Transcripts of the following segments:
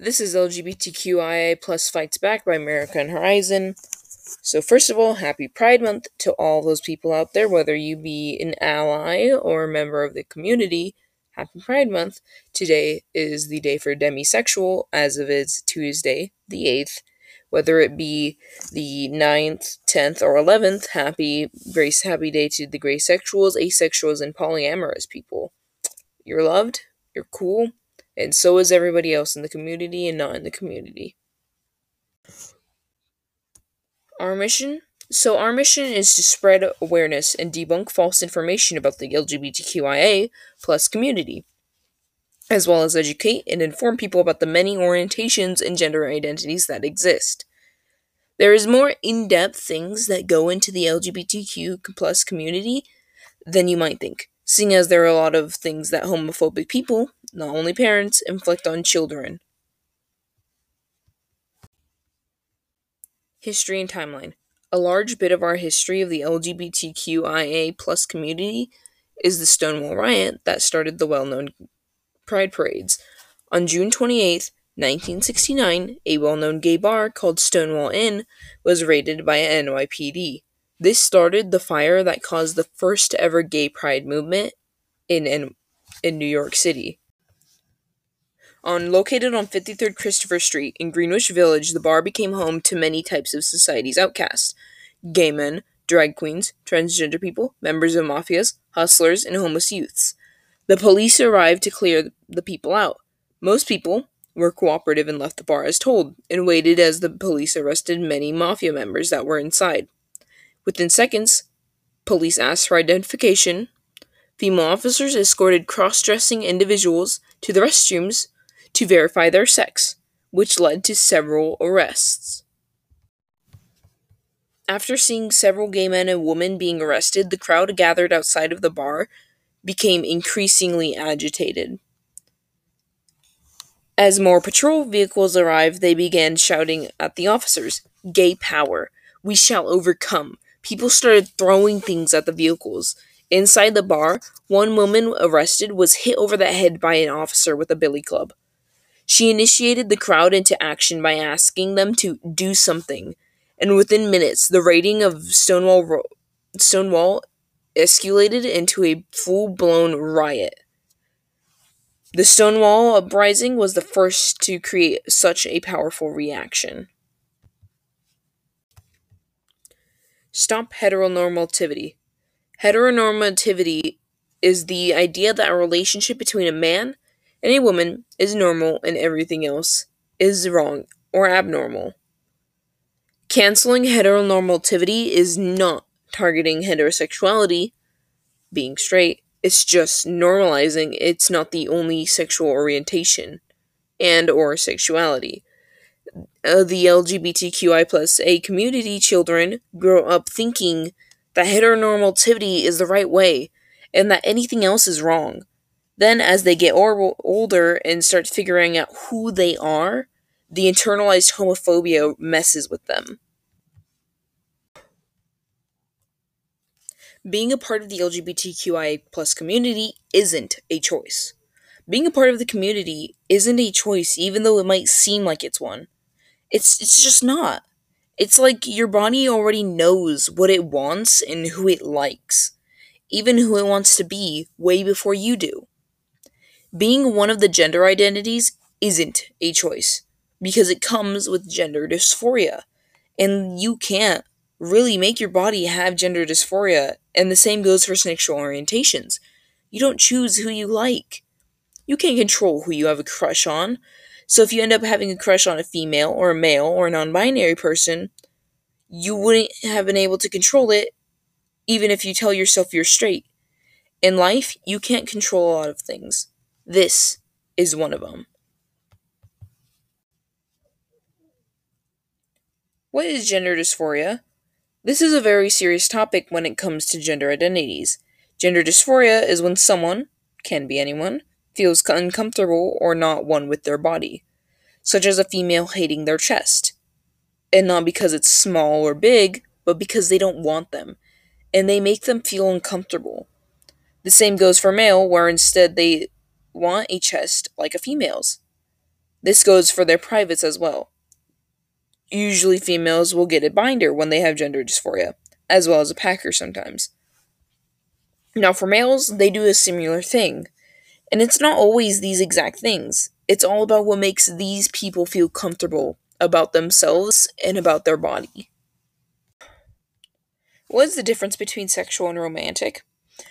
This is LGBTQIA plus Fights Back by America and Horizon. So, first of all, happy Pride Month to all those people out there, whether you be an ally or a member of the community. Happy Pride Month. Today is the day for demisexual, as of it's Tuesday, the 8th. Whether it be the 9th, 10th, or 11th, happy grace, happy day to the gray sexuals, asexuals, and polyamorous people. You're loved, you're cool, and so is everybody else in the community and not in the community. Our mission? So, our mission is to spread awareness and debunk false information about the LGBTQIA plus community, as well as educate and inform people about the many orientations and gender identities that exist. There is more in depth things that go into the LGBTQ plus community than you might think, seeing as there are a lot of things that homophobic people, not only parents, inflict on children. History and timeline. A large bit of our history of the LGBTQIA plus community is the Stonewall riot that started the well-known pride parades. On June 28, 1969, a well-known gay bar called Stonewall Inn was raided by NYPD. This started the fire that caused the first ever gay pride movement in in, in New York City. On located on 53rd Christopher Street in Greenwich Village, the bar became home to many types of society's outcasts: gay men, drag queens, transgender people, members of mafias, hustlers, and homeless youths. The police arrived to clear the people out. Most people were cooperative and left the bar as told, and waited as the police arrested many mafia members that were inside. Within seconds, police asked for identification. Female officers escorted cross dressing individuals to the restrooms to verify their sex, which led to several arrests. After seeing several gay men and women being arrested, the crowd gathered outside of the bar became increasingly agitated. As more patrol vehicles arrived, they began shouting at the officers, Gay power! We shall overcome! People started throwing things at the vehicles. Inside the bar, one woman arrested was hit over the head by an officer with a billy club. She initiated the crowd into action by asking them to do something, and within minutes, the raiding of Stonewall Ro- Stonewall escalated into a full-blown riot. The Stonewall Uprising was the first to create such a powerful reaction. Stop heteronormativity. Heteronormativity is the idea that a relationship between a man and a woman is normal and everything else is wrong or abnormal. Canceling heteronormativity is not targeting heterosexuality, being straight, it's just normalizing it's not the only sexual orientation and or sexuality. Uh, the LGBTQI plus A community children grow up thinking that heteronormativity is the right way and that anything else is wrong. Then, as they get or- older and start figuring out who they are, the internalized homophobia messes with them. Being a part of the LGBTQI plus community isn't a choice. Being a part of the community isn't a choice, even though it might seem like it's one. It's it's just not. It's like your body already knows what it wants and who it likes, even who it wants to be, way before you do. Being one of the gender identities isn't a choice because it comes with gender dysphoria. And you can't really make your body have gender dysphoria, and the same goes for sexual orientations. You don't choose who you like. You can't control who you have a crush on. So if you end up having a crush on a female or a male or a non binary person, you wouldn't have been able to control it even if you tell yourself you're straight. In life, you can't control a lot of things. This is one of them. What is gender dysphoria? This is a very serious topic when it comes to gender identities. Gender dysphoria is when someone, can be anyone, feels uncomfortable or not one with their body, such as a female hating their chest. And not because it's small or big, but because they don't want them, and they make them feel uncomfortable. The same goes for male, where instead they want a chest like a female's. This goes for their privates as well. Usually, females will get a binder when they have gender dysphoria, as well as a packer sometimes. Now, for males, they do a similar thing. And it's not always these exact things. It's all about what makes these people feel comfortable about themselves and about their body. What is the difference between sexual and romantic?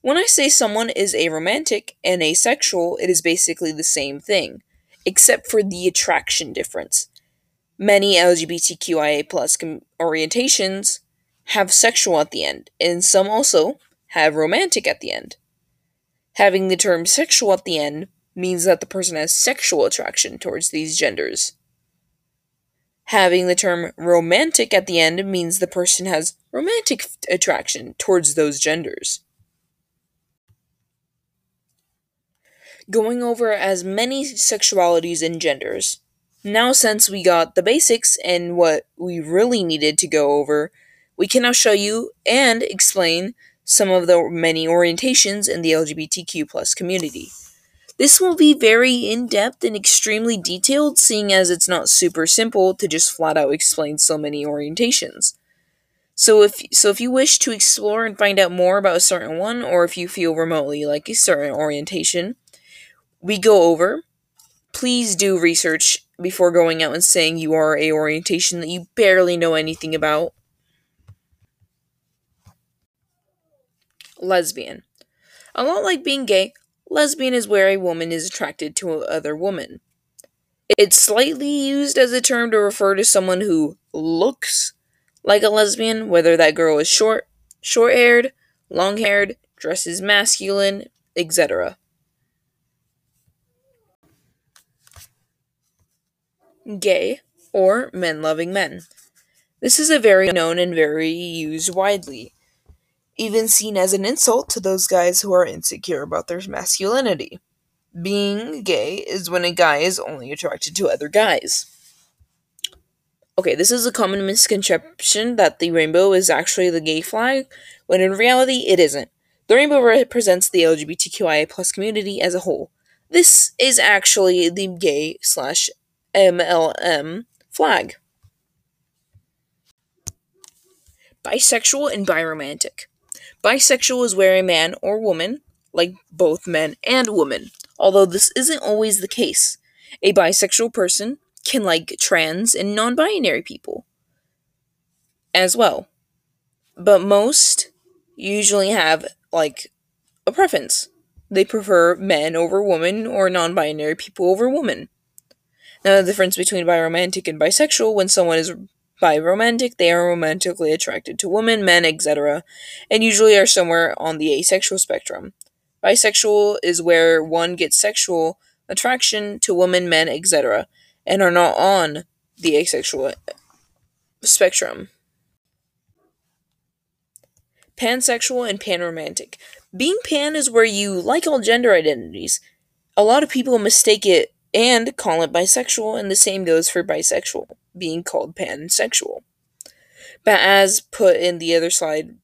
When I say someone is a romantic and asexual, it is basically the same thing, except for the attraction difference. Many LGBTQIA plus com- orientations have sexual at the end, and some also have romantic at the end. Having the term sexual at the end means that the person has sexual attraction towards these genders. Having the term romantic at the end means the person has romantic attraction towards those genders. Going over as many sexualities and genders. Now, since we got the basics and what we really needed to go over, we can now show you and explain some of the many orientations in the LGBTQ plus community. This will be very in depth and extremely detailed, seeing as it's not super simple to just flat out explain so many orientations. So if so if you wish to explore and find out more about a certain one, or if you feel remotely like a certain orientation, we go over. Please do research before going out and saying you are a orientation that you barely know anything about lesbian. A lot like being gay, lesbian is where a woman is attracted to another woman. It's slightly used as a term to refer to someone who looks like a lesbian, whether that girl is short, short haired, long haired, dresses masculine, etc. Gay, or men loving men. This is a very known and very used widely even seen as an insult to those guys who are insecure about their masculinity. Being gay is when a guy is only attracted to other guys. Okay, this is a common misconception that the rainbow is actually the gay flag, when in reality it isn't. The rainbow represents the LGBTQIA plus community as a whole. This is actually the gay slash MLM flag. Bisexual and biromantic. Bisexual is where a man or woman, like both men and women, although this isn't always the case. A bisexual person can like trans and non binary people as well. But most usually have like a preference. They prefer men over women or non binary people over women. Now, the difference between biromantic and bisexual when someone is biromantic, they are romantically attracted to women, men, etc., and usually are somewhere on the asexual spectrum. Bisexual is where one gets sexual attraction to women, men, etc., and are not on the asexual spectrum. Pansexual and panromantic. Being pan is where you like all gender identities. A lot of people mistake it and call it bisexual, and the same goes for bisexual, being called pansexual. But as put in the other slide,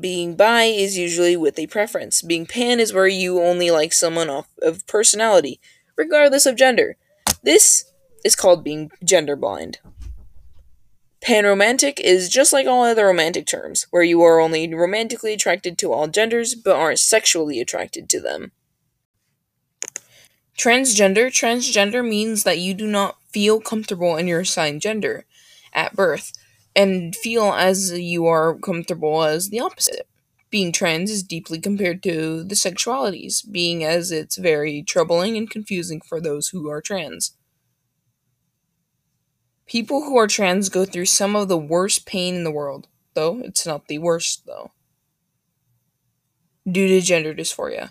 being bi is usually with a preference. Being pan is where you only like someone off of personality, regardless of gender. This is called being gender blind. Panromantic is just like all other romantic terms, where you are only romantically attracted to all genders but aren't sexually attracted to them. Transgender Transgender means that you do not feel comfortable in your assigned gender at birth and feel as you are comfortable as the opposite. Being trans is deeply compared to the sexualities, being as it's very troubling and confusing for those who are trans. People who are trans go through some of the worst pain in the world, though it's not the worst, though, due to gender dysphoria.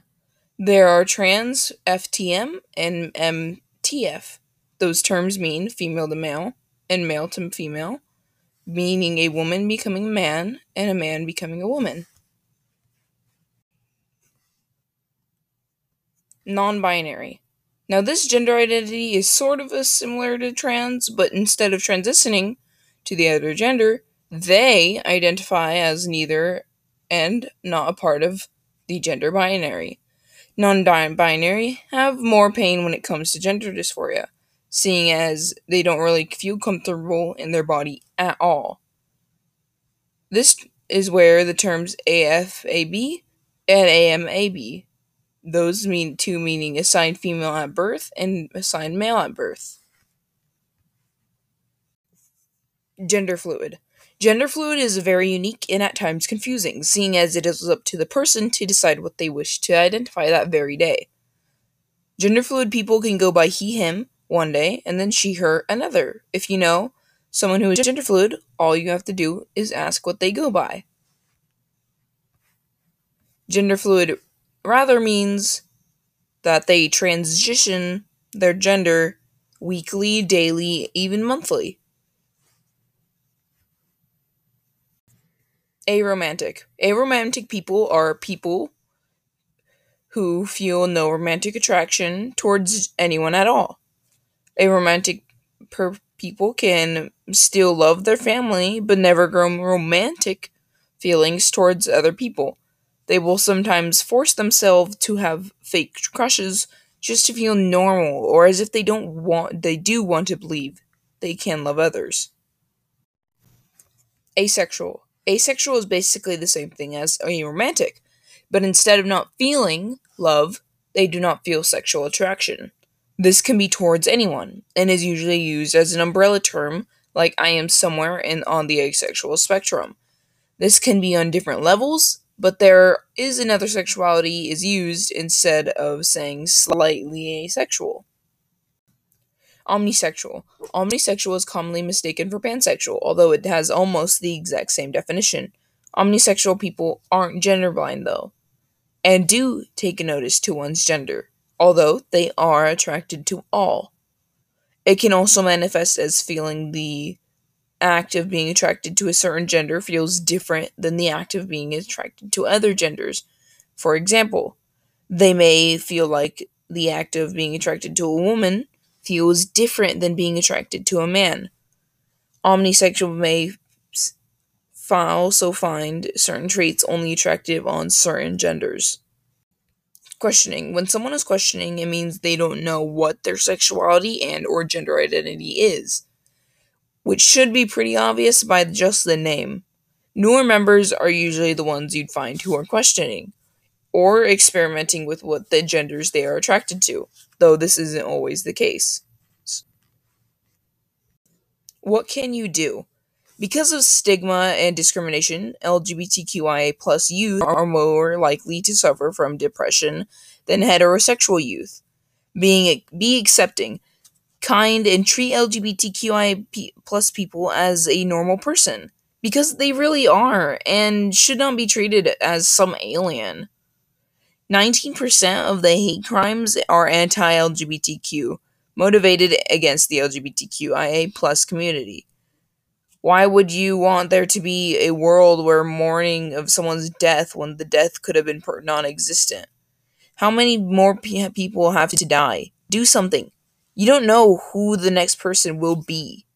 There are trans, FTM, and MTF. Those terms mean female to male and male to female, meaning a woman becoming a man and a man becoming a woman. Non binary. Now, this gender identity is sort of similar to trans, but instead of transitioning to the other gender, they identify as neither and not a part of the gender binary. Non binary have more pain when it comes to gender dysphoria, seeing as they don't really feel comfortable in their body at all. This is where the terms AFAB and AMAB, those mean two meaning assigned female at birth and assigned male at birth. Gender fluid. Gender fluid is very unique and at times confusing, seeing as it is up to the person to decide what they wish to identify that very day. Gender fluid people can go by he, him one day, and then she, her another. If you know someone who is gender fluid, all you have to do is ask what they go by. Gender fluid rather means that they transition their gender weekly, daily, even monthly. Aromantic. Aromantic people are people who feel no romantic attraction towards anyone at all. Aromantic per- people can still love their family but never grow romantic feelings towards other people. They will sometimes force themselves to have fake crushes just to feel normal or as if they don't want they do want to believe they can love others. Asexual. Asexual is basically the same thing as a aromantic, but instead of not feeling love, they do not feel sexual attraction. This can be towards anyone and is usually used as an umbrella term like I am somewhere in on the asexual spectrum. This can be on different levels, but there is another sexuality is used instead of saying slightly asexual. Omnisexual. Omnisexual is commonly mistaken for pansexual, although it has almost the exact same definition. Omnisexual people aren't gender blind, though, and do take notice to one's gender, although they are attracted to all. It can also manifest as feeling the act of being attracted to a certain gender feels different than the act of being attracted to other genders. For example, they may feel like the act of being attracted to a woman feels different than being attracted to a man. Omnisexual may also find certain traits only attractive on certain genders. Questioning. When someone is questioning, it means they don't know what their sexuality and or gender identity is, which should be pretty obvious by just the name. Newer members are usually the ones you'd find who are questioning or experimenting with what the genders they are attracted to, though this isn't always the case. What can you do? Because of stigma and discrimination, LGBTQIA plus youth are more likely to suffer from depression than heterosexual youth. Being be accepting, kind, and treat LGBTQIA plus people as a normal person because they really are and should not be treated as some alien. 19% of the hate crimes are anti LGBTQ, motivated against the LGBTQIA plus community. Why would you want there to be a world where mourning of someone's death when the death could have been non existent? How many more people have to die? Do something. You don't know who the next person will be.